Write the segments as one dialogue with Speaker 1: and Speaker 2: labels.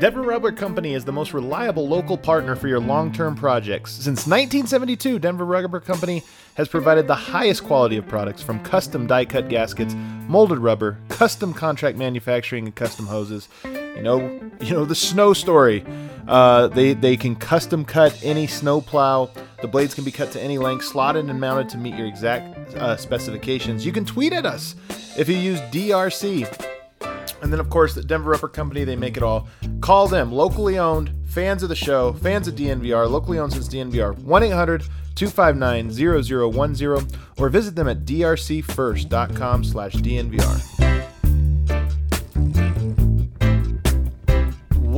Speaker 1: Denver Rubber Company is the most reliable local partner for your long term projects. Since 1972, Denver Rubber Company has provided the highest quality of products from custom die cut gaskets, molded rubber, custom contract manufacturing, and custom hoses. You know, you know the snow story. Uh, they they can custom cut any snow plow. The blades can be cut to any length, slotted and mounted to meet your exact uh, specifications. You can tweet at us if you use DRC. And then, of course, the Denver Rubber Company, they make it all. Call them, locally owned, fans of the show, fans of DNVR, locally owned since DNVR, 1 800 259 0010, or visit them at drcfirst.com slash DNVR.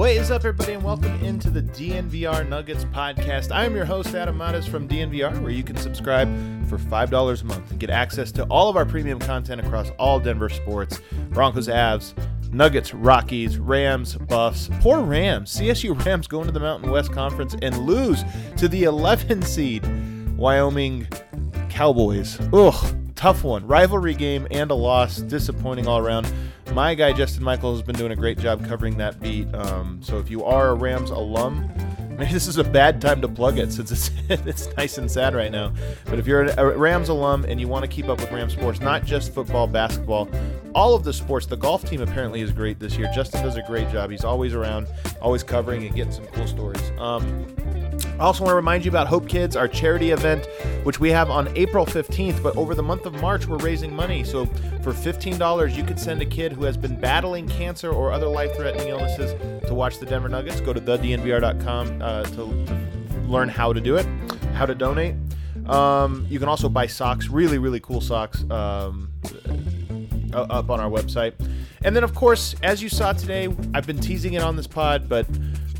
Speaker 1: What is up, everybody, and welcome into the DNVR Nuggets podcast. I am your host, Adam Mares from DNVR, where you can subscribe for $5 a month and get access to all of our premium content across all Denver sports Broncos, Avs, Nuggets, Rockies, Rams, Buffs. Poor Rams. CSU Rams go into the Mountain West Conference and lose to the 11 seed Wyoming Cowboys. Ugh, tough one. Rivalry game and a loss. Disappointing all around. My guy Justin Michael has been doing a great job covering that beat. Um, so if you are a Rams alum, maybe this is a bad time to plug it since it's it's nice and sad right now. But if you're a Rams alum and you want to keep up with Rams sports, not just football, basketball, all of the sports, the golf team apparently is great this year. Justin does a great job. He's always around, always covering and getting some cool stories. Um, I also want to remind you about Hope Kids, our charity event, which we have on April 15th. But over the month of March, we're raising money. So for $15, you could send a kid who has been battling cancer or other life threatening illnesses to watch the Denver Nuggets. Go to thednvr.com uh, to, to learn how to do it, how to donate. Um, you can also buy socks, really, really cool socks, um, up on our website. And then, of course, as you saw today, I've been teasing it on this pod, but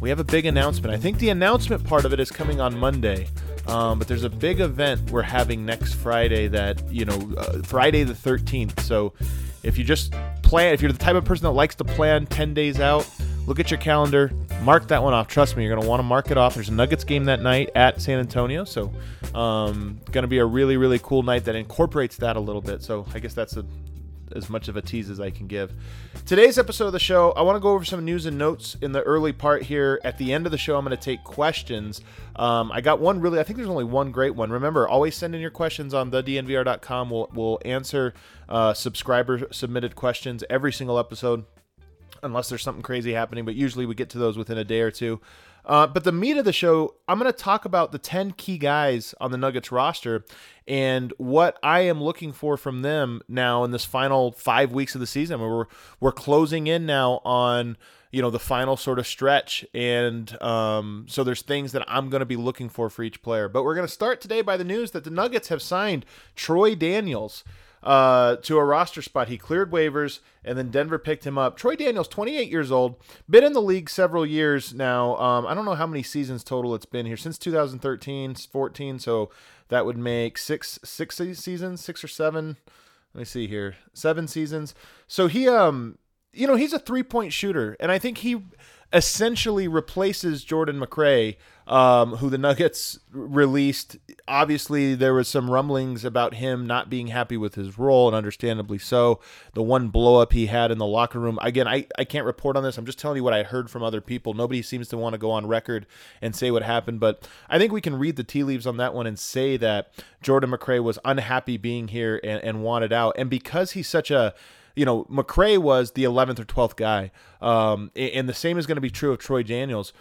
Speaker 1: we have a big announcement. I think the announcement part of it is coming on Monday. Um, but there's a big event we're having next Friday that, you know, uh, Friday the 13th. So if you just plan, if you're the type of person that likes to plan 10 days out, look at your calendar, mark that one off. Trust me, you're going to want to mark it off. There's a Nuggets game that night at San Antonio. So, um, going to be a really, really cool night that incorporates that a little bit. So, I guess that's a, as much of a tease as I can give. Today's episode of the show, I want to go over some news and notes in the early part here. At the end of the show, I'm going to take questions. Um, I got one really, I think there's only one great one. Remember, always send in your questions on thednvr.com. We'll, we'll answer uh, subscriber submitted questions every single episode, unless there's something crazy happening, but usually we get to those within a day or two. Uh, but the meat of the show, I'm going to talk about the 10 key guys on the Nuggets roster and what I am looking for from them now in this final five weeks of the season. We're we're closing in now on you know the final sort of stretch, and um, so there's things that I'm going to be looking for for each player. But we're going to start today by the news that the Nuggets have signed Troy Daniels uh, to a roster spot. He cleared waivers, and then Denver picked him up. Troy Daniels, 28 years old, been in the league several years now. Um, I don't know how many seasons total it's been here since 2013, 14. So that would make six six seasons, six or seven. Let me see here, seven seasons. So he um, you know, he's a three point shooter, and I think he essentially replaces Jordan McRae, um, who the Nuggets released. Obviously, there was some rumblings about him not being happy with his role, and understandably so. The one blow up he had in the locker room. Again, I, I can't report on this. I'm just telling you what I heard from other people. Nobody seems to want to go on record and say what happened, but I think we can read the tea leaves on that one and say that Jordan McRae was unhappy being here and, and wanted out. And because he's such a you know, McRae was the 11th or 12th guy. Um, and the same is going to be true of Troy Daniels.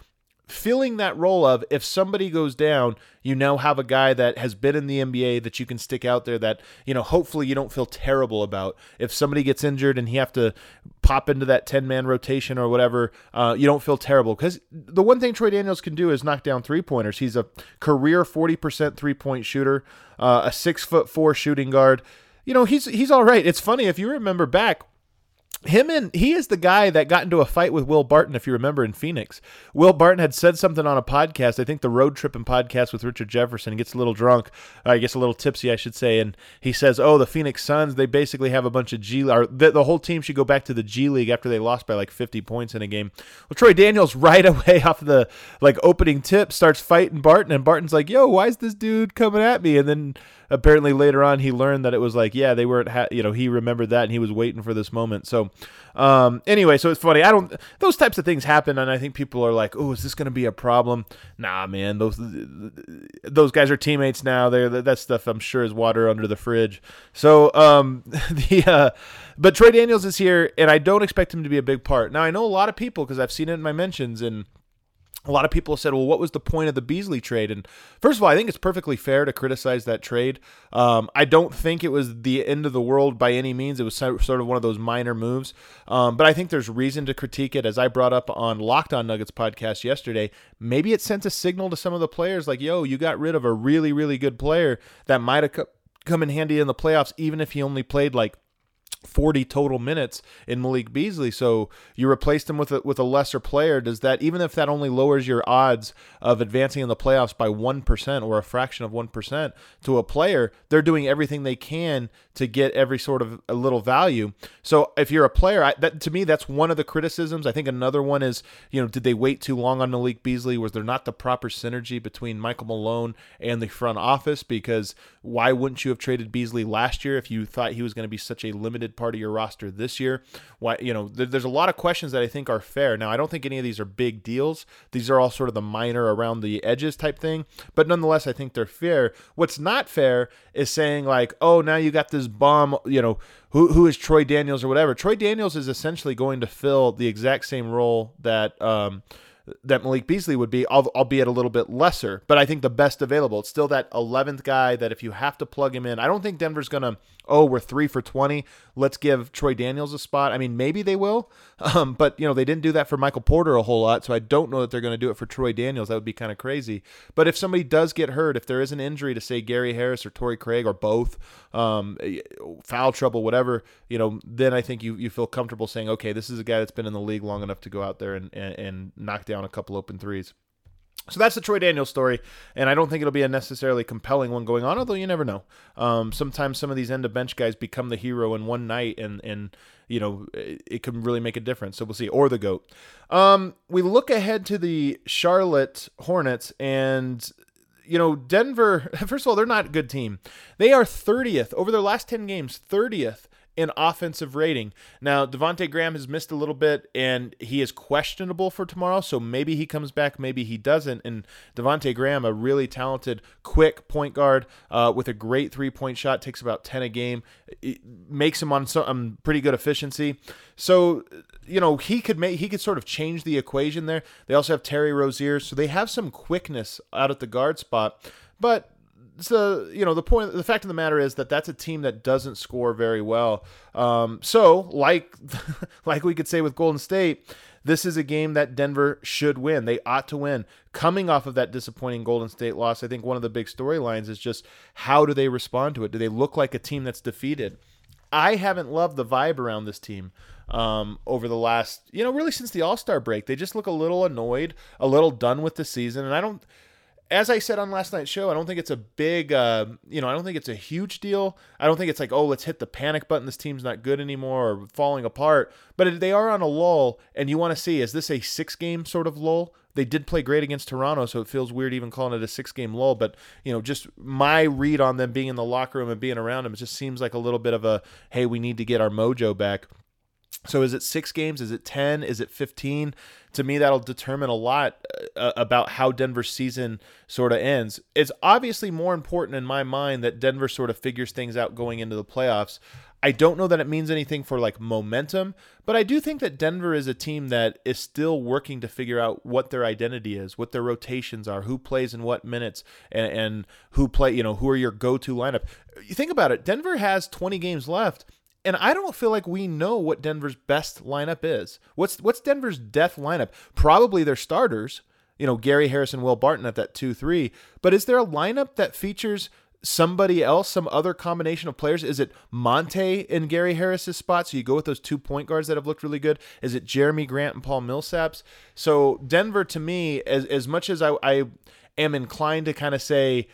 Speaker 1: Filling that role of if somebody goes down, you now have a guy that has been in the NBA that you can stick out there that, you know, hopefully you don't feel terrible about. If somebody gets injured and he have to pop into that 10 man rotation or whatever, uh, you don't feel terrible. Because the one thing Troy Daniels can do is knock down three pointers. He's a career 40% three point shooter, uh, a six foot four shooting guard you know, he's he's all right. It's funny if you remember back him and he is the guy that got into a fight with Will Barton, if you remember, in Phoenix. Will Barton had said something on a podcast, I think the Road trip Tripping podcast with Richard Jefferson. Gets a little drunk, I guess a little tipsy, I should say, and he says, "Oh, the Phoenix Suns, they basically have a bunch of G, or the, the whole team should go back to the G League after they lost by like 50 points in a game." Well, Troy Daniels right away off the like opening tip starts fighting Barton, and Barton's like, "Yo, why is this dude coming at me?" And then apparently later on he learned that it was like, yeah, they weren't, ha- you know, he remembered that and he was waiting for this moment. So, um, anyway, so it's funny. I don't, those types of things happen, and I think people are like, oh, is this going to be a problem? Nah, man, those those guys are teammates now. They're that stuff I'm sure is water under the fridge. So, um, the uh, but Troy Daniels is here, and I don't expect him to be a big part. Now, I know a lot of people because I've seen it in my mentions and a lot of people said, well, what was the point of the Beasley trade? And first of all, I think it's perfectly fair to criticize that trade. Um, I don't think it was the end of the world by any means. It was sort of one of those minor moves. Um, but I think there's reason to critique it. As I brought up on Locked On Nuggets podcast yesterday, maybe it sent a signal to some of the players like, yo, you got rid of a really, really good player that might have come in handy in the playoffs, even if he only played like 40 total minutes in Malik Beasley. So you replaced him with a, with a lesser player. Does that, even if that only lowers your odds of advancing in the playoffs by 1% or a fraction of 1% to a player, they're doing everything they can to get every sort of a little value. So if you're a player, I, that to me, that's one of the criticisms. I think another one is, you know, did they wait too long on Malik Beasley? Was there not the proper synergy between Michael Malone and the front office? Because why wouldn't you have traded Beasley last year if you thought he was going to be such a limited part of your roster this year. Why, you know, th- there's a lot of questions that I think are fair. Now, I don't think any of these are big deals. These are all sort of the minor around the edges type thing, but nonetheless, I think they're fair. What's not fair is saying like, oh, now you got this bomb, you know, who who is Troy Daniels or whatever. Troy Daniels is essentially going to fill the exact same role that. Um, that Malik Beasley would be, albeit a little bit lesser. But I think the best available. It's still that 11th guy that if you have to plug him in, I don't think Denver's going to, oh, we're three for 20. Let's give Troy Daniels a spot. I mean, maybe they will. Um, but, you know, they didn't do that for Michael Porter a whole lot. So I don't know that they're going to do it for Troy Daniels. That would be kind of crazy. But if somebody does get hurt, if there is an injury to, say, Gary Harris or Torrey Craig or both, um, foul trouble, whatever, you know, then I think you, you feel comfortable saying, okay, this is a guy that's been in the league long enough to go out there and, and, and knock down a couple open threes. So that's the Troy Daniels story, and I don't think it'll be a necessarily compelling one going on, although you never know. Um, sometimes some of these end of bench guys become the hero in one night, and and you know it, it can really make a difference. So we'll see. Or the goat. Um, we look ahead to the Charlotte Hornets, and you know Denver. First of all, they're not a good team. They are 30th over their last 10 games, 30th in offensive rating. Now, Devonte Graham has missed a little bit and he is questionable for tomorrow, so maybe he comes back, maybe he doesn't. And Devonte Graham, a really talented, quick point guard uh, with a great three point shot, takes about 10 a game, it makes him on some um, pretty good efficiency. So, you know, he could make he could sort of change the equation there. They also have Terry Rozier, so they have some quickness out at the guard spot. But so you know the point the fact of the matter is that that's a team that doesn't score very well. Um, so like like we could say with golden state this is a game that denver should win. They ought to win. Coming off of that disappointing golden state loss i think one of the big storylines is just how do they respond to it? Do they look like a team that's defeated? I haven't loved the vibe around this team um, over the last you know really since the all-star break. They just look a little annoyed a little done with the season and i don't as I said on last night's show, I don't think it's a big, uh, you know, I don't think it's a huge deal. I don't think it's like, oh, let's hit the panic button. This team's not good anymore or falling apart. But they are on a lull, and you want to see is this a six game sort of lull? They did play great against Toronto, so it feels weird even calling it a six game lull. But, you know, just my read on them being in the locker room and being around them, it just seems like a little bit of a, hey, we need to get our mojo back. So is it six games? Is it 10? Is it 15? To me, that'll determine a lot uh, about how Denver's season sort of ends. It's obviously more important in my mind that Denver sort of figures things out going into the playoffs. I don't know that it means anything for like momentum, but I do think that Denver is a team that is still working to figure out what their identity is, what their rotations are, who plays in what minutes, and, and who play, you know, who are your go to lineup. You think about it, Denver has 20 games left and I don't feel like we know what Denver's best lineup is. What's what's Denver's death lineup? Probably their starters, you know, Gary Harrison, and Will Barton at that 2-3. But is there a lineup that features somebody else, some other combination of players? Is it Monte in Gary Harris's spot? So you go with those two point guards that have looked really good. Is it Jerami Grant and Paul Millsaps? So Denver, to me, as as much as I, I am inclined to kind of say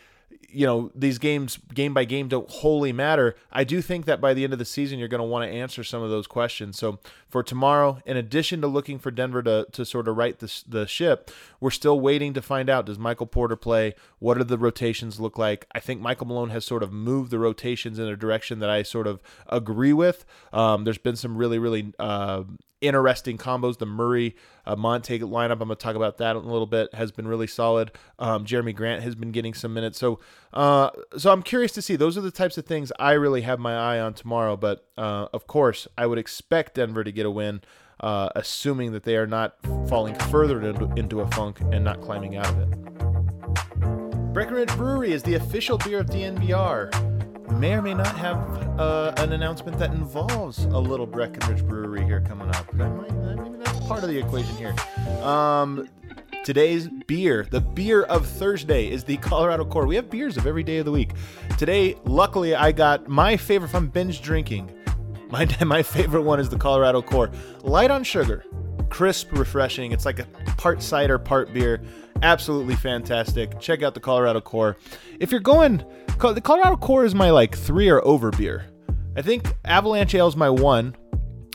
Speaker 1: you know these games game by game don't wholly matter. I do think that by the end of the season you're going to want to answer some of those questions. So for tomorrow in addition to looking for denver to, to sort of right the, the ship we're still waiting to find out does michael porter play? What do the rotations look like? I think michael malone has sort of moved the rotations in a direction that i sort of agree with. Um, there's been some really really uh, interesting combos. The Murray uh, Monte lineup, I'm going to talk about that in a little bit, has been really solid. Um, Jerami Grant has been getting some minutes. So, uh, so I'm curious to see. Those are the types of things I really have my eye on tomorrow. But uh, of course, I would expect Denver to get a win, uh, assuming that they are not falling further into, into a funk and not climbing out of it. Breckenridge Brewery is the official beer of DNVR may or may not have uh, an announcement that involves a little Breckenridge Brewery here coming up. That might, maybe that's part of the equation here. Um, today's beer, the beer of Thursday, is the Colorado Core. We have beers of every day of the week. Today, luckily, I got my favorite from binge drinking. My, my favorite one is the Colorado Core. Light on sugar, crisp, refreshing. It's like a part cider, part beer. Absolutely fantastic. Check out the Colorado Core. If you're going, the Colorado Core is my like three or over beer. I think Avalanche Ale is my one.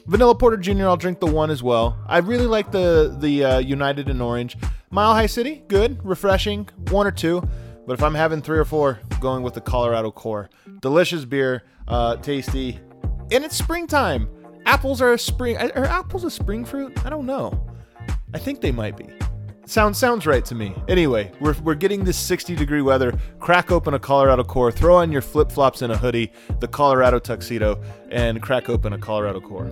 Speaker 1: Vanilla Porter Jr. I'll drink the one as well. I really like the the uh, United in Orange. Mile High City, good, refreshing, one or two. But if I'm having three or four, going with the Colorado Core. Delicious beer, uh, tasty, and it's springtime. Apples are a spring. Are apples a spring fruit? I don't know. I think they might be. Sounds sounds right to me. Anyway, we're, we're getting this 60 degree weather. Crack open a Colorado core, throw on your flip flops and a hoodie, the Colorado tuxedo, and crack open a Colorado core.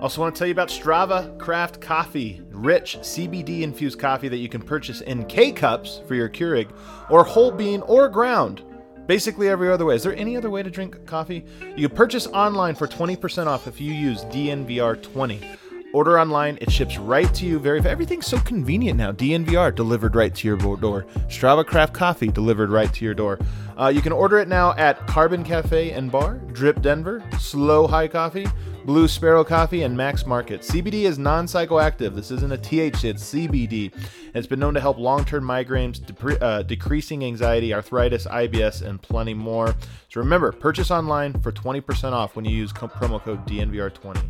Speaker 1: Also, want to tell you about Strava Craft Coffee, rich CBD infused coffee that you can purchase in K cups for your Keurig, or whole bean or ground. Basically, every other way. Is there any other way to drink coffee? You can purchase online for 20% off if you use DNVR20. Order online, it ships right to you. Very everything's so convenient now. DNVR delivered right to your door. Strava Craft Coffee delivered right to your door. Uh, you can order it now at Carbon Cafe and Bar, Drip Denver, Slow High Coffee, Blue Sparrow Coffee, and Max Market. CBD is non psychoactive. This isn't a THC, it's CBD. And it's been known to help long term migraines, uh, decreasing anxiety, arthritis, IBS, and plenty more. So remember, purchase online for 20% off when you use co- promo code DNVR20.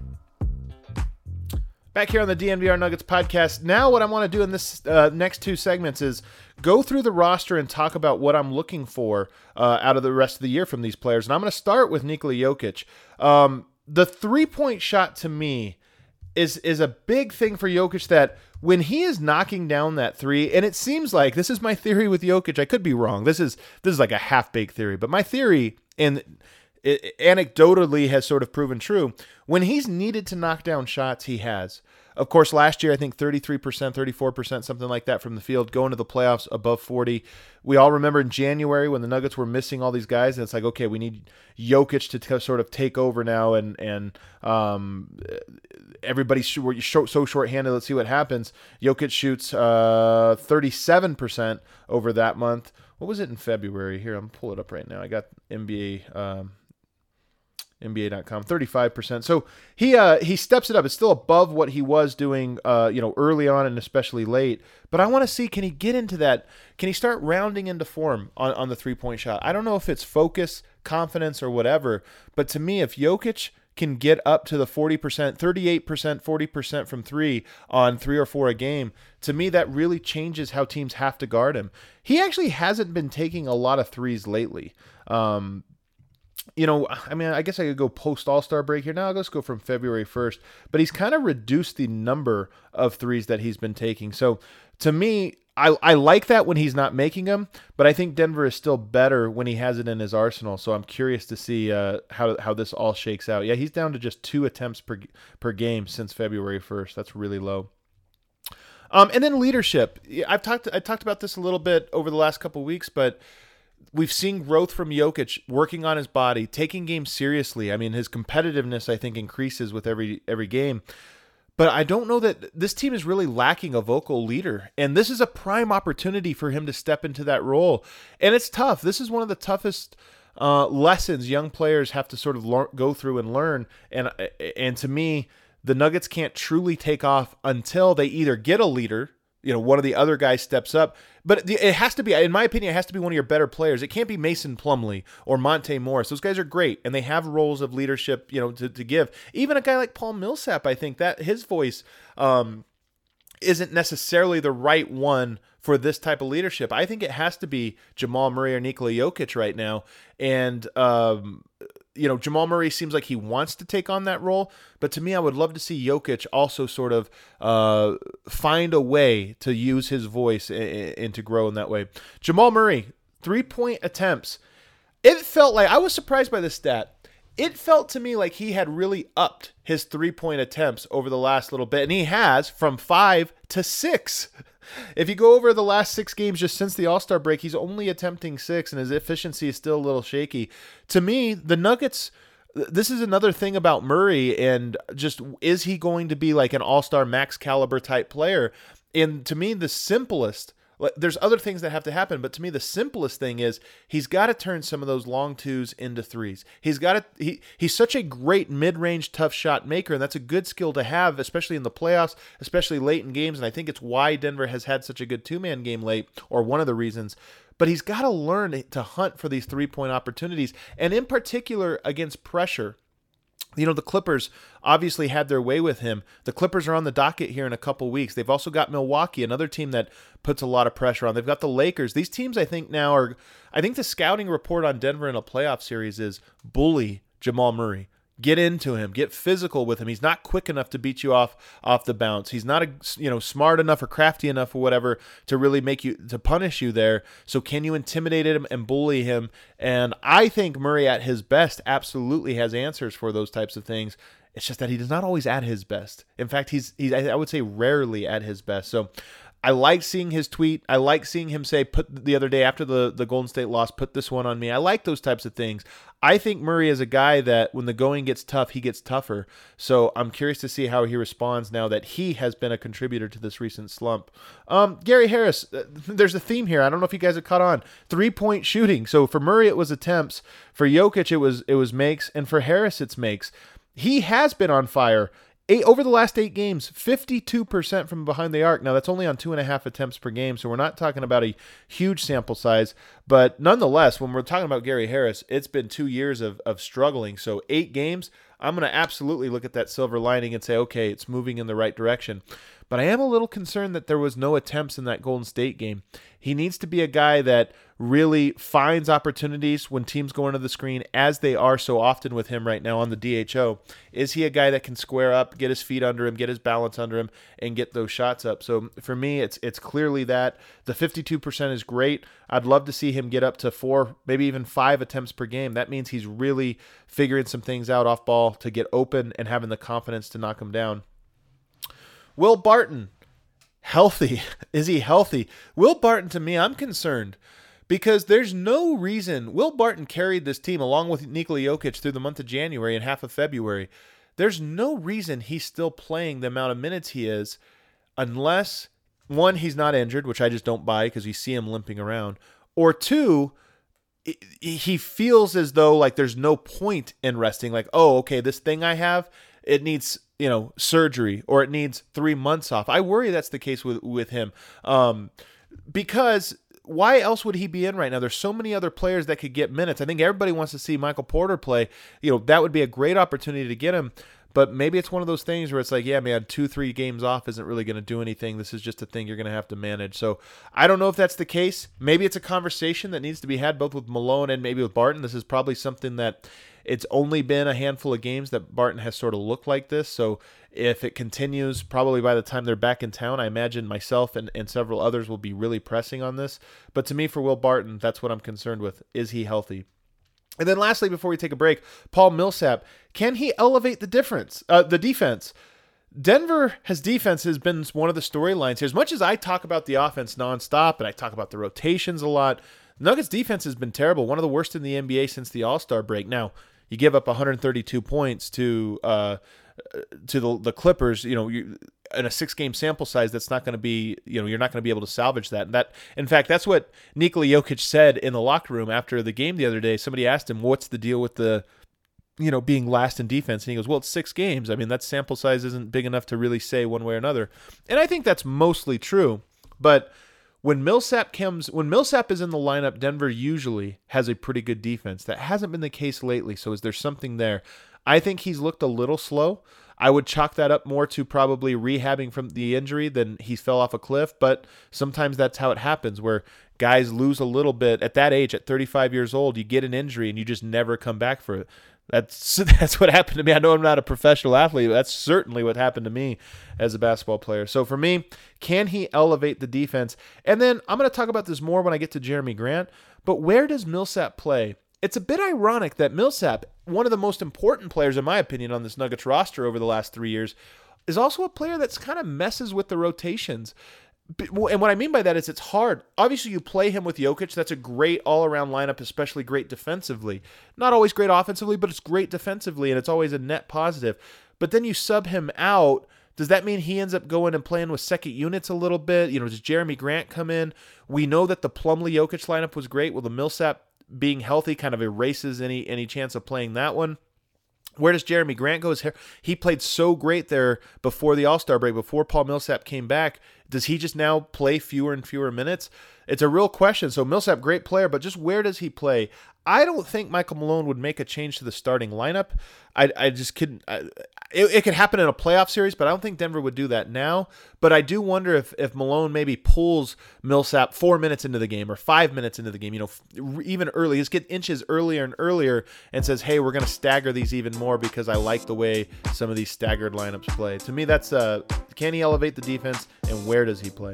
Speaker 1: Back here on the DNVR Nuggets podcast. Now, what I want to do in this uh, next two segments is go through the roster and talk about what I'm looking for uh, out of the rest of the year from these players. And I'm going to start with Nikola Jokic. Um, the three point shot to me is is a big thing for Jokic that when he is knocking down that three, and it seems like this is my theory with Jokic. I could be wrong. This is this is like a half baked theory, but my theory and it, anecdotally has sort of proven true. When he's needed to knock down shots, he has. Of course, last year I think 33%, 34%, something like that from the field, going to the playoffs above 40. We all remember in January when the Nuggets were missing all these guys, and it's like, okay, we need Jokic to t- sort of take over now, and and um, everybody's sh- so shorthanded. Let's see what happens. Jokic shoots uh, 37% over that month. What was it in February? Here, I'm pull it up right now. I got NBA. Um, NBA.com, 35%. So he uh, he steps it up. It's still above what he was doing, uh, you know, early on and especially late. But I want to see can he get into that? Can he start rounding into form on, on the three point shot? I don't know if it's focus, confidence, or whatever. But to me, if Jokic can get up to the 40%, 38%, 40% from three on three or four a game, to me, that really changes how teams have to guard him. He actually hasn't been taking a lot of threes lately. Um, you know, I mean, I guess I could go post All Star break here. Now let's go from February 1st. But he's kind of reduced the number of threes that he's been taking. So to me, I, I like that when he's not making them, but I think Denver is still better when he has it in his arsenal. So I'm curious to see uh, how how this all shakes out. Yeah, he's down to just two attempts per per game since February 1st. That's really low. Um, and then leadership. I've talked I talked about this a little bit over the last couple weeks, but we've seen growth from Jokic working on his body, taking games seriously. I mean, his competitiveness I think increases with every every game. But I don't know that this team is really lacking a vocal leader, and this is a prime opportunity for him to step into that role. And it's tough. This is one of the toughest uh, lessons young players have to sort of go through and learn. And and to me, the Nuggets can't truly take off until they either get a leader you know one of the other guys steps up. But it has to be, in my opinion, it has to be one of your better players. It can't be Mason Plumlee or Monte Morris. Those guys are great, and they have roles of leadership, you know, to, to give. Even a guy like Paul Millsap, I think that his voice um, isn't necessarily the right one for this type of leadership. I think it has to be Jamal Murray or Nikola Jokic right now. And um, you know, Jamal Murray seems like he wants to take on that role, but to me, I would love to see Jokic also sort of uh, find a way to use his voice and, and to grow in that way. Jamal Murray, three point attempts. It felt like I was surprised by this stat. It felt to me like he had really upped his three point attempts over the last little bit, and he has from five to six. If you go over the last six games just since the All Star break, he's only attempting six, and his efficiency is still a little shaky. To me, the Nuggets. This is another thing about Murray, and just is he going to be like an all star max caliber type player? And to me, the simplest there's other things that have to happen, but to me the simplest thing is he's got to turn some of those long twos into threes. He's got to he he's such a great mid-range tough shot maker and that's a good skill to have especially in the playoffs, especially late in games and I think it's why Denver has had such a good two-man game late or one of the reasons but he's got to learn to hunt for these three point opportunities. And in particular, against pressure, you know the clippers obviously had their way with him. The clippers are on the docket here in a couple weeks. They've also got milwaukee another team that puts a lot of pressure on. They've got the lakers. These teams i think now are i think the scouting report on denver in a playoff series is bully jamal murray Get into him. Get physical with him. He's not quick enough to beat you off off the bounce. He's not a, you know smart enough or crafty enough or whatever to really make you to punish you there. So can you intimidate him and bully him? And I think Murray at his best absolutely has answers for those types of things. It's just that he does not always at his best. In fact, he's he's I would say rarely at his best. So I like seeing his tweet. I like seeing him say, put the other day after the, the Golden State loss, put this one on me. I like those types of things. I think Murray is a guy that when the going gets tough, he gets tougher. So I'm curious to see how he responds now that he has been a contributor to this recent slump. Um, Gary Harris, uh, there's a theme here. I don't know if you guys have caught on. Three point shooting. So for Murray, it was attempts. For Jokic, it was it was makes, and for Harris, it's makes. He has been on fire Eight, over the last eight games, 52% from behind the arc. Now, that's only on two and a half attempts per game, so we're not talking about a huge sample size. But nonetheless, when we're talking about Gary Harris, it's been two years of, of struggling. So, eight games, I'm going to absolutely look at that silver lining and say, okay, it's moving in the right direction. But I am a little concerned that there was no attempts in that Golden State game. He needs to be a guy that really finds opportunities when teams go into the screen, as they are so often with him right now on the DHO. Is he a guy that can square up, get his feet under him, get his balance under him, and get those shots up? So for me, it's it's clearly that the 52% is great. I'd love to see him get up to four, maybe even five attempts per game. That means he's really figuring some things out off ball to get open and having the confidence to knock him down. Will Barton, healthy. Is he healthy? Will Barton, to me, I'm concerned because there's no reason. Will Barton carried this team along with Nikola Jokic through the month of January and half of February. There's no reason he's still playing the amount of minutes he is unless one, he's not injured, which I just don't buy because you see him limping around, or two, he feels as though like there's no point in resting. Like, oh, okay, this thing I have, it needs you know surgery or it needs three months off. I worry that's the case with with him um, because why else would he be in right now? There's so many other players that could get minutes. I think everybody wants to see Michael Porter play. You know that would be a great opportunity to get him. But maybe it's one of those things where it's like, yeah, man, two, three games off isn't really going to do anything. This is just a thing you're going to have to manage. So I don't know if that's the case. Maybe it's a conversation that needs to be had both with Malone and maybe with Barton. This is probably something that it's only been a handful of games that Barton has sort of looked like this. So if it continues, probably by the time they're back in town, I imagine myself and, and several others will be really pressing on this. But to me, for Will Barton, that's what I'm concerned with. Is he healthy? And then lastly, before we take a break, Paul Millsap, can he elevate the difference, uh, the defense? Denver has defense has been one of the storylines here. As much as I talk about the offense nonstop and I talk about the rotations a lot, Nuggets defense has been terrible, one of the worst in the NBA since the All Star break. Now, you give up 132 points to uh, to the, the Clippers, you know, you, in a six game sample size, that's not going to be, you know, you're not going to be able to salvage that. And that, in fact, that's what Nikola Jokic said in the locker room after the game the other day. Somebody asked him, "What's the deal with the, you know, being last in defense?" And he goes, "Well, it's six games. I mean, that sample size isn't big enough to really say one way or another." And I think that's mostly true. But when Millsap comes, when Millsap is in the lineup, Denver usually has a pretty good defense. That hasn't been the case lately. So is there something there? I think he's looked a little slow. I would chalk that up more to probably rehabbing from the injury than he fell off a cliff. But sometimes that's how it happens, where guys lose a little bit at that age, at 35 years old. You get an injury and you just never come back for it. That's that's what happened to me. I know I'm not a professional athlete, but that's certainly what happened to me as a basketball player. So for me, can he elevate the defense? And then I'm going to talk about this more when I get to Jerami Grant. But where does Millsap play? It's a bit ironic that Millsap, one of the most important players in my opinion on this Nuggets roster over the last three years, is also a player that's kind of messes with the rotations and what I mean by that is it's hard. Obviously, you play him with Jokic. That's a great all around lineup, especially great defensively. Not always great offensively, but it's great defensively, and it's always a net positive. But then you sub him out. Does that mean he ends up going and playing with second units a little bit? You know, does Jerami Grant come in? We know that the Plumlee Jokic lineup was great. Well, the Millsap being healthy kind of erases any any chance of playing that one. Where does Jerami Grant go? He played so great there before the All Star break, before Paul Millsap came back. Does he just now play fewer and fewer minutes? It's a real question. So Millsap, great player, but just where does he play? I don't think Michael Malone would make a change to the starting lineup. I, I just couldn't. It, it could happen in a playoff series, but I don't think Denver would do that now. But I do wonder if, if Malone maybe pulls Millsap four minutes into the game or five minutes into the game, you know, even early, just get inches earlier and earlier and says, hey, we're going to stagger these even more because I like the way some of these staggered lineups play. To me, that's uh, can he elevate the defense and where does he play?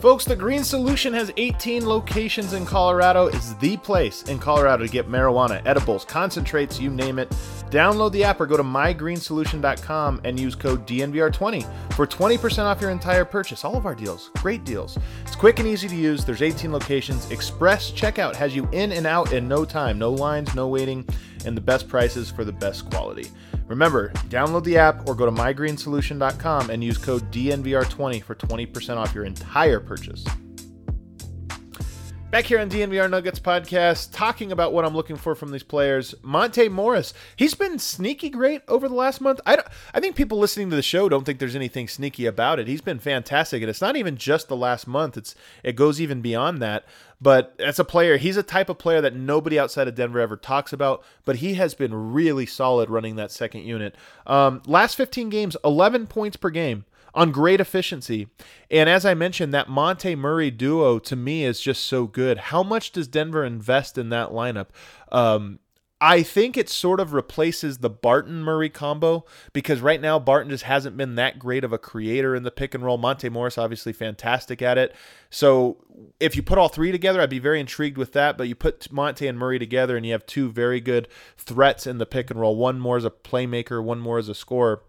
Speaker 1: Folks, the Green Solution has 18 locations in Colorado. It's the place in Colorado to get marijuana, edibles, concentrates, you name it. Download the app or go to mygreensolution.com and use code DNVR20 for 20% off your entire purchase. All of our deals, great deals. It's quick and easy to use. There's 18 locations. Express checkout has you in and out in no time. No lines, no waiting, and the best prices for the best quality. Remember, download the app or go to mygreensolution.com and use code DNVR20 for 20% off your entire purchase. Back here on DNVR Nuggets podcast, talking about what I'm looking for from these players. Monte Morris, he's been sneaky great over the last month. I, I think people listening to the show don't think there's anything sneaky about it. He's been fantastic, and it's not even just the last month. It's it goes even beyond that. But as a player, he's a type of player that nobody outside of Denver ever talks about. But he has been really solid running that second unit. Um, last 15 games, 11 points per game on great efficiency. And as I mentioned, that Monte Murray duo to me is just so good. How much does Denver invest in that lineup? Um, I think it sort of replaces the Barton Murray combo because right now Barton just hasn't been that great of a creator in the pick and roll. Monte Morris obviously fantastic at it. So if you put all three together, I'd be very intrigued with that. But you put Monte and Murray together and you have two very good threats in the pick and roll. One more as a playmaker, one more as a scorer.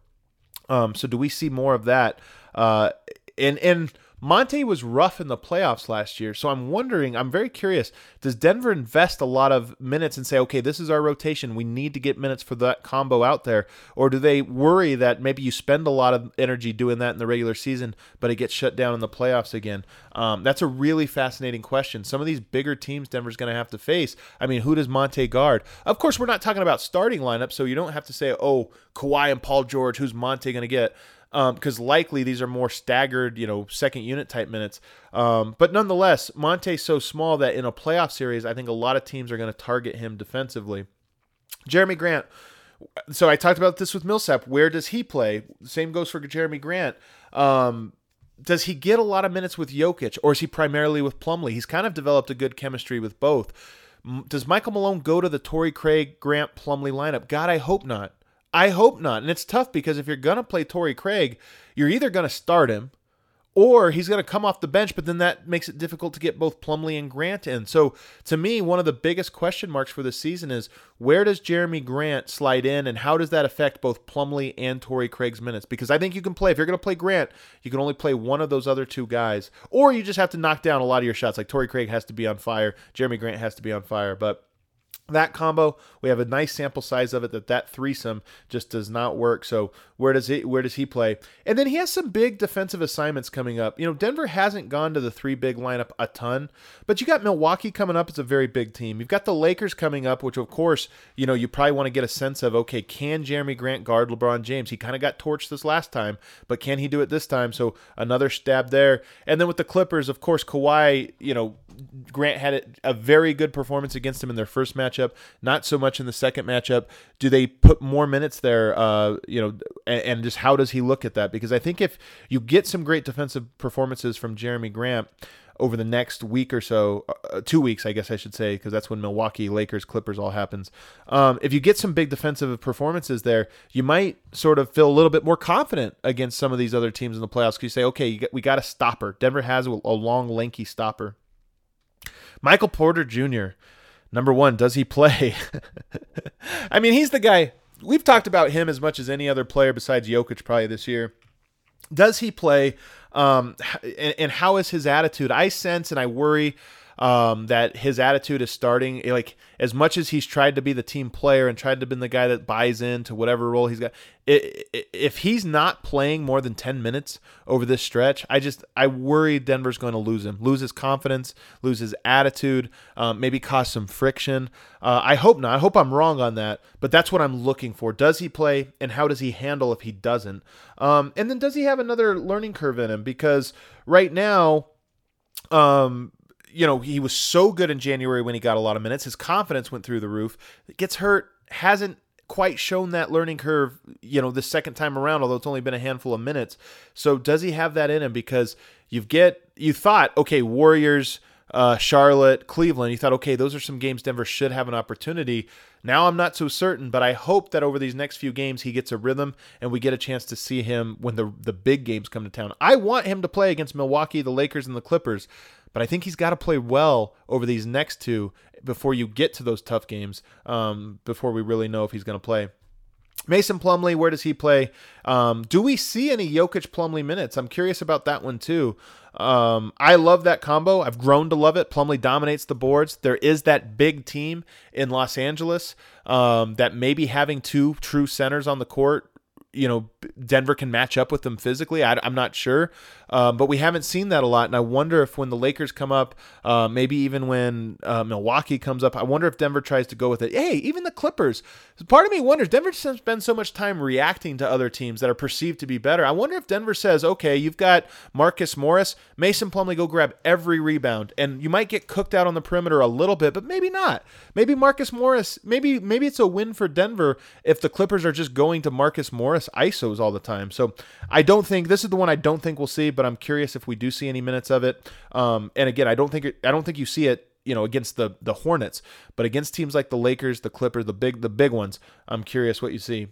Speaker 1: Um, so do we see more of that? Uh, and and Monte was rough in the playoffs last year, so I'm wondering. I'm very curious. Does Denver invest a lot of minutes and say, okay, this is our rotation. We need to get minutes for that combo out there, or do they worry that maybe you spend a lot of energy doing that in the regular season, but it gets shut down in the playoffs again? Um, that's a really fascinating question. Some of these bigger teams Denver's going to have to face. I mean, who does Monte guard? Of course, we're not talking about starting lineup, so you don't have to say, oh, Kawhi and Paul George. Who's Monte going to get? Because um, likely these are more staggered, you know, second unit type minutes. Um, but nonetheless, Monte's so small that in a playoff series, I think a lot of teams are going to target him defensively. Jerami Grant. So I talked about this with Millsap. Where does he play? Same goes for Jerami Grant. Um, does he get a lot of minutes with Jokic, or is he primarily with Plumlee? He's kind of developed a good chemistry with both. Does Michael Malone go to the Torrey Craig Grant Plumlee lineup? God, I hope not. I hope not. And it's tough because if you're going to play Torrey Craig, you're either going to start him or he's going to come off the bench, but then that makes it difficult to get both Plumlee and Grant in. So to me, one of the biggest question marks for this season is where does Jerami Grant slide in and how does that affect both Plumlee and Torrey Craig's minutes? Because I think you can play, if you're going to play Grant, you can only play one of those other two guys, or you just have to knock down a lot of your shots. Like Torrey Craig has to be on fire, Jerami Grant has to be on fire. But that combo we have a nice sample size of it that that threesome just does not work. So where does he where does he play? And then he has some big defensive assignments coming up. You know denver hasn't gone to the three big lineup a ton but you got milwaukee coming up it's a very big team. You've got the lakers coming up which of course you know you probably want to get a sense of okay can jerami grant guard lebron james? He kind of got torched this last time but can he do it this time? So another stab there. And then with the clippers of course Kawhi, you know Grant had a very good performance against him in their first matchup, not so much in the second matchup. Do they put more minutes there? Uh, you know, and, and, just how does he look at that? Because I think if you get some great defensive performances from Jerami Grant over the next week or so, uh, two weeks, I guess I should say, because that's when Milwaukee, Lakers, Clippers all happens. Um, if you get some big defensive performances there, you might sort of feel a little bit more confident against some of these other teams in the playoffs. Because you say, okay, you get, we got a stopper. Denver has a, a long, lanky stopper. Michael Porter Jr. Number one, does he play? I mean, he's the guy. We've talked about him as much as any other player besides Jokic probably this year. Does he play? Um, and, and how is his attitude? I sense and I worry um, that his attitude is starting like as much as he's tried to be the team player and tried to be the guy that buys into whatever role he's got. If he's not playing more than ten minutes over this stretch, I just I worry Denver's going to lose him, lose his confidence, lose his attitude, um, maybe cause some friction. Uh, I hope not. I hope I'm wrong on that, but that's what I'm looking for. Does he play, and how does he handle if he doesn't? Um, and then does he have another learning curve in him? Because right now, um, you know, he was so good in January when he got a lot of minutes. His confidence went through the roof. Gets hurt, hasn't quite shown that learning curve, you know, the second time around, although it's only been a handful of minutes. So does he have that in him? Because you get you thought, okay, Warriors, uh, Charlotte, Cleveland, you thought, okay, those are some games Denver should have an opportunity. Now I'm not so certain, but I hope that over these next few games he gets a rhythm and we get a chance to see him when the the big games come to town. I want him to play against Milwaukee, the Lakers, and the Clippers. But I think he's got to play well over these next two before you get to those tough games. Um, before we really know if he's going to play. Mason Plumlee, where does he play? Um, do we see any Jokic Plumlee minutes? I'm curious about that one too. Um, I love that combo. I've grown to love it. Plumlee dominates the boards. There is that big team in Los Angeles um, that maybe having two true centers on the court you know Denver can match up with them physically. I, am not sure, um, but we haven't seen that a lot. And I wonder if when the Lakers come up, uh, maybe even when uh, Milwaukee comes up, I wonder if Denver tries to go with it. Hey, even the Clippers. Part of me wonders. Denver spends so much time reacting to other teams that are perceived to be better. I wonder if Denver says, okay, you've got Marcus Morris, Mason Plumlee, go grab every rebound, and you might get cooked out on the perimeter a little bit, but maybe not. Maybe Marcus Morris. Maybe maybe it's a win for Denver if the Clippers are just going to Marcus Morris ISOs all the time. So I don't think this is the one I don't think we'll see, but I'm curious if we do see any minutes of it. Um, and again, I don't think I don't think you see it you know against the the Hornets, but against teams like the Lakers, the Clippers, the big the big ones, I'm curious what you see.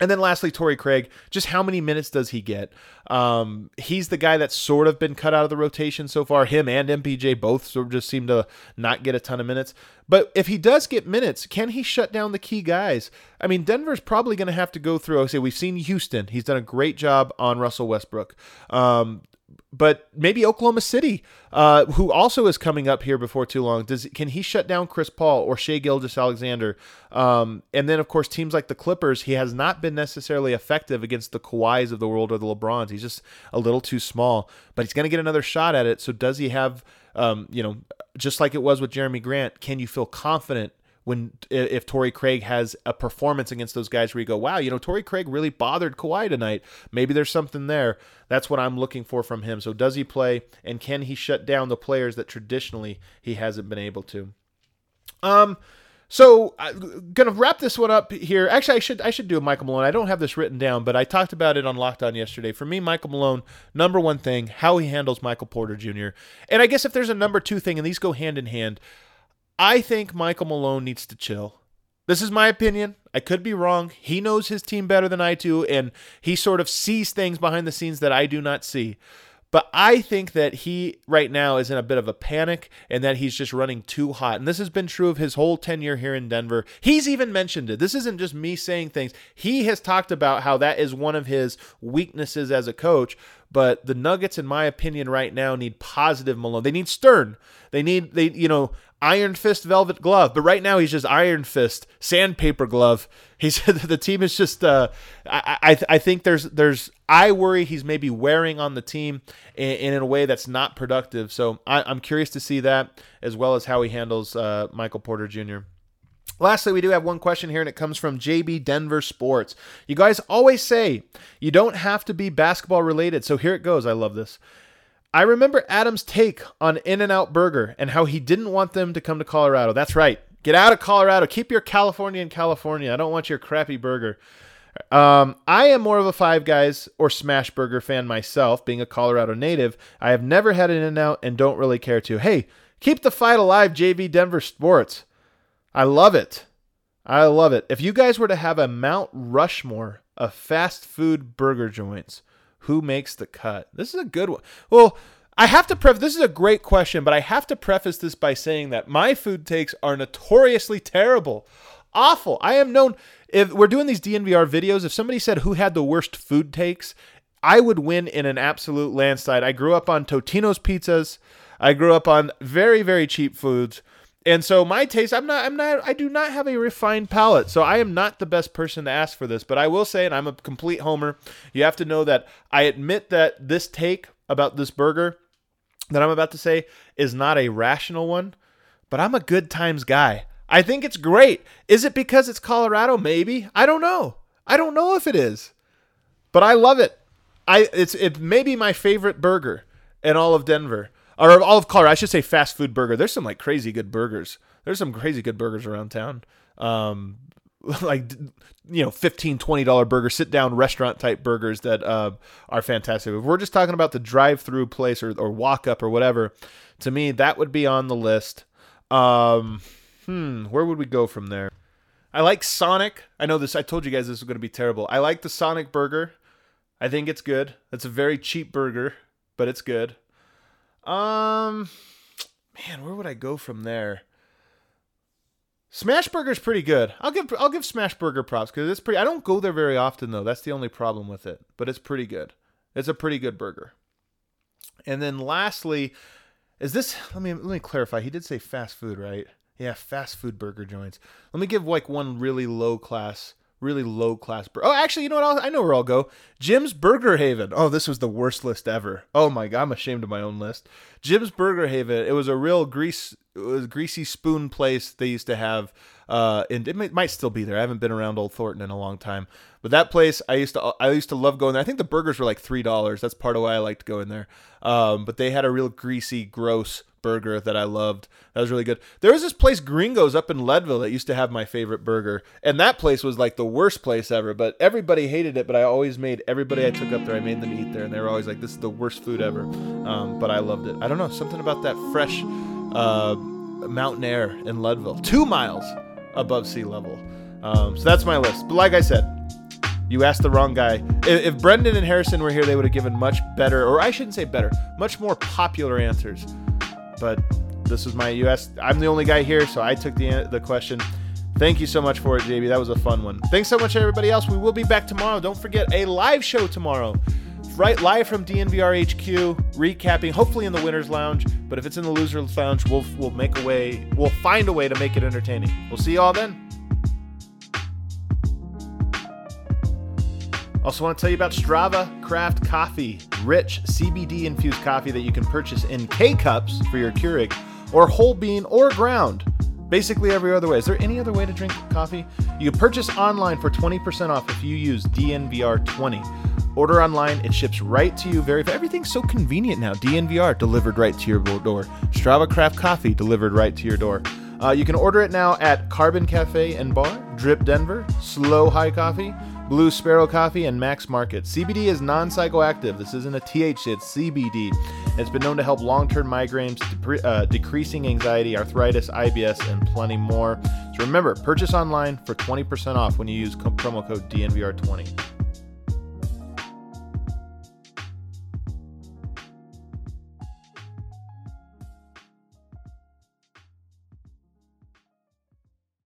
Speaker 1: And then lastly, Torrey Craig, just how many minutes does he get? Um, he's the guy that's sort of been cut out of the rotation so far. Him and MPJ both sort of just seem to not get a ton of minutes. But if he does get minutes, can he shut down the key guys? I mean, Denver's probably going to have to go through. I say we've seen Houston; he's done a great job on Russell Westbrook. Um, but maybe Oklahoma City, uh, who also is coming up here before too long, does can he shut down Chris Paul or Shai Gilgeous-Alexander? Um, and then of course teams like the Clippers, he has not been necessarily effective against the Kawhis of the world or the LeBrons. He's just a little too small, but he's going to get another shot at it. So does he have, um, you know, just like it was with Jerami Grant, can you feel confident? When if Torrey Craig has a performance against those guys where you go, wow, you know, Torrey Craig really bothered Kawhi tonight. Maybe there's something there. That's what I'm looking for from him. So does he play and can he shut down the players that traditionally he hasn't been able to? Um so I'm gonna wrap this one up here. Actually, I should I should do a Michael Malone. I don't have this written down, but I talked about it on Locked On yesterday. For me, Michael Malone, number one thing, how he handles Michael Porter Jr. And I guess if there's a number two thing, and these go hand in hand, I think Michael Malone needs to chill. This is my opinion. I could be wrong. He knows his team better than I do, and he sort of sees things behind the scenes that I do not see. But I think that he right now is in a bit of a panic and that he's just running too hot. And this has been true of his whole tenure here in Denver. He's even mentioned it. This isn't just me saying things. He has talked about how that is one of his weaknesses as a coach. But the Nuggets, in my opinion, right now need positive Malone. They need Stern. They need they you know Iron Fist Velvet Glove, but right now he's just Iron Fist Sandpaper Glove. He's the team is just. Uh, I, I I think there's there's I worry he's maybe wearing on the team in, in a way that's not productive. So I, am curious to see that as well as how he handles uh, Michael Porter Jr. Lastly, we do have one question here, and it comes from JB Denver Sports. You guys always say you don't have to be basketball related, so here it goes. I love this. I remember Adam's take on In N Out Burger and how he didn't want them to come to Colorado. That's right. Get out of Colorado. Keep your California in California. I don't want your crappy burger. Um, I am more of a Five Guys or Smash Burger fan myself, being a Colorado native. I have never had an In N Out and don't really care to. Hey, keep the fight alive, JV Denver Sports. I love it. I love it. If you guys were to have a Mount Rushmore of fast food burger joints, who makes the cut? This is a good one. Well, I have to preface this is a great question, but I have to preface this by saying that my food takes are notoriously terrible. Awful. I am known if we're doing these DNVR videos, if somebody said who had the worst food takes, I would win in an absolute landslide. I grew up on Totino's pizzas. I grew up on very, very cheap foods. And so my taste, I'm not, I'm not, I do not have a refined palate. So I am not the best person to ask for this, but I will say, and I'm a complete homer. You have to know that I admit that this take about this burger that I'm about to say is not a rational one, but I'm a good times guy. I think it's great. Is it because it's Colorado? Maybe. I don't know. I don't know if it is, but I love it. I it's it may be my favorite burger in all of Denver or all of Colorado. I should say fast food burger. There's some like crazy good burgers. There's some crazy good burgers around town. Um, like you know 15 20 dollar burger sit down restaurant type burgers that uh, are fantastic if we're just talking about the drive through place or, or walk up or whatever to me that would be on the list um, hmm where would we go from there i like sonic i know this i told you guys this was going to be terrible i like the sonic burger i think it's good it's a very cheap burger but it's good um, man, where would I go from there? Smash Burger's pretty good. I'll give I'll give Smash Burger props because it's pretty. I don't go there very often though. That's the only problem with it. But it's pretty good. It's a pretty good burger. And then lastly, is this? Let me let me clarify. He did say fast food, right? Yeah, fast food burger joints. Let me give like one really low class really low class. Bur- oh, actually, you know what? I'll, i know where I'll go. Jim's Burger Haven. Oh, this was the worst list ever. Oh my god, I'm ashamed of my own list. Jim's Burger Haven. It was a real grease, greasy spoon place they used to have. Uh, and it might, still be there. I haven't been around Old Thornton in a long time, but that place I used to I used to love going there. I think the burgers were like three dollars. That's part of why I liked going there. Um, but they had a real greasy, gross burger that I loved. That was really good. There was this place Gringos up in Leadville that used to have my favorite burger, and that place was like the worst place ever. But everybody hated it. But I always made everybody I took up there. I made them eat there, and they were always like, "This is the worst food ever." Um, but I loved it. I don't know something about that fresh uh, mountain air in Leadville, two miles above sea level. Um, so that's my list. But like I said, you asked the wrong guy. If, if Brendan and Harrison were here, they would have given much better, or I shouldn't say better, much more popular answers but this was my US. I'm the only guy here, so I took the the question. Thank you so much for it, JB. That was a fun one. Thanks so much, everybody else. We will be back tomorrow. Don't forget a live show tomorrow, right live from DNVR HQ, recapping. Hopefully in the winners' lounge, but if it's in the losers' lounge, we'll we'll make a way. We'll find a way to make it entertaining. We'll see you all then. Also, want to tell you about Strava Craft Coffee, rich CBD infused coffee that you can purchase in K cups for your Keurig, or whole bean or ground. Basically, every other way. Is there any other way to drink coffee? You can purchase online for 20% off if you use DNVR20. Order online, it ships right to you. Very everything's so convenient now. DNVR delivered right to your door. Strava Craft Coffee delivered right to your door. Uh, you can order it now at Carbon Cafe and Bar, Drip Denver, Slow High Coffee. Blue Sparrow Coffee, and Max Market. CBD is non psychoactive. This isn't a THC, it's CBD. It's been known to help long term migraines, uh, decreasing anxiety, arthritis, IBS, and plenty more. So remember, purchase online for 20% off when you use promo code DNVR20.